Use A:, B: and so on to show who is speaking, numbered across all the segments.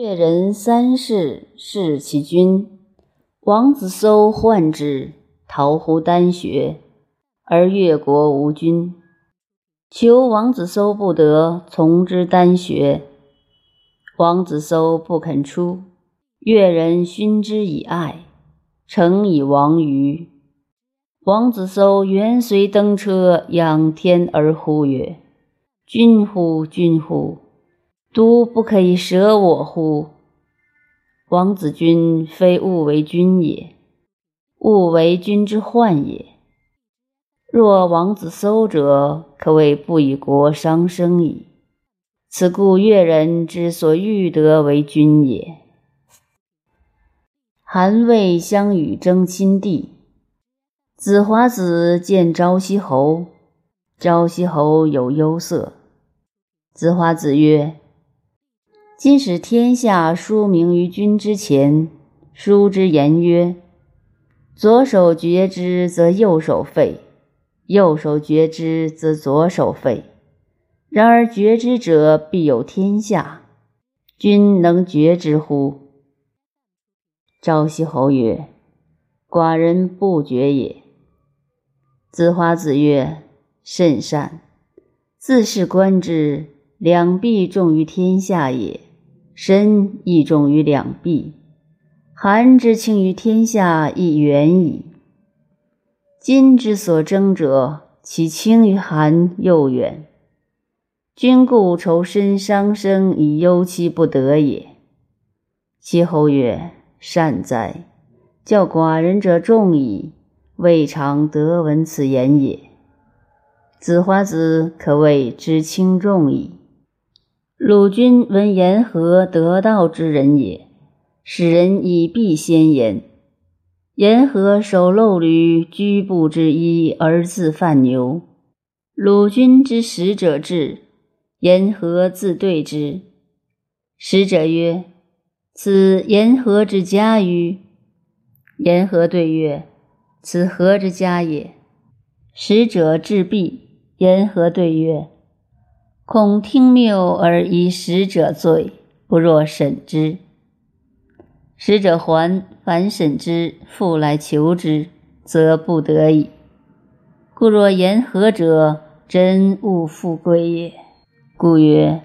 A: 越人三世，弑其君。王子搜患之，逃乎丹穴，而越国无君。求王子搜不得，从之丹穴。王子搜不肯出，越人勋之以爱，诚以亡于。王子搜原随登车，仰天而呼曰：“君乎，君乎！都不可以舍我乎？”王子君非物为君也，物为君之患也。若王子搜者，可谓不以国伤生矣。此故越人之所欲得为君也。韩魏相与争亲地，子华子见昭西侯，昭西侯有忧色。子华子曰：“今使天下书名于君之前，书之言曰：‘左手绝之，则右手废。’”右手绝之，则左手废。然而绝之者，必有天下。君能绝之乎？昭奚侯曰：“寡人不绝也。”子华子曰：“甚善。自是观之，两臂重于天下也，身亦重于两臂。寒之轻于天下，亦远矣。”今之所争者，其轻于寒又远。君故愁身伤生以忧其不得也。其侯曰：“善哉！教寡人者众矣，未尝得闻此言也。”子华子可谓知轻重矣。鲁君闻言和得道之人也，使人以必先言。言和守陋驴，居布之衣而自犯牛。鲁君之使者至，言和自对之。使者曰：“此言和之家于？”言和对曰：“此何之家也？”使者至毕，言和对曰：“恐听谬而以使者罪，不若审之。”使者还，反审之，复来求之，则不得已。故若言和者，真勿复归也。故曰：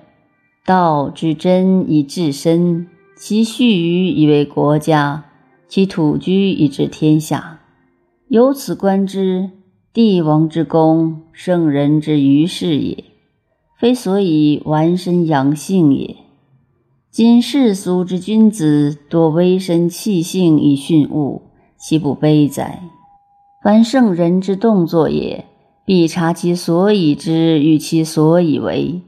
A: 道之真以治身，其序于以为国家，其土居以治天下。由此观之，帝王之功，圣人之于事也，非所以完身养性也。今世俗之君子，多微身弃性以训物，其不悲哉？凡圣人之动作也，必察其所以知与其所以为。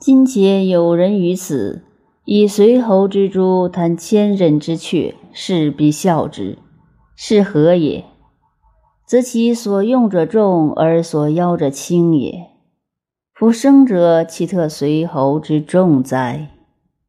A: 今且有人于此，以随侯之诸谈千仞之阙，是必笑之，是何也？则其所用者重，而所邀者轻也。夫生者，其特随侯之重哉？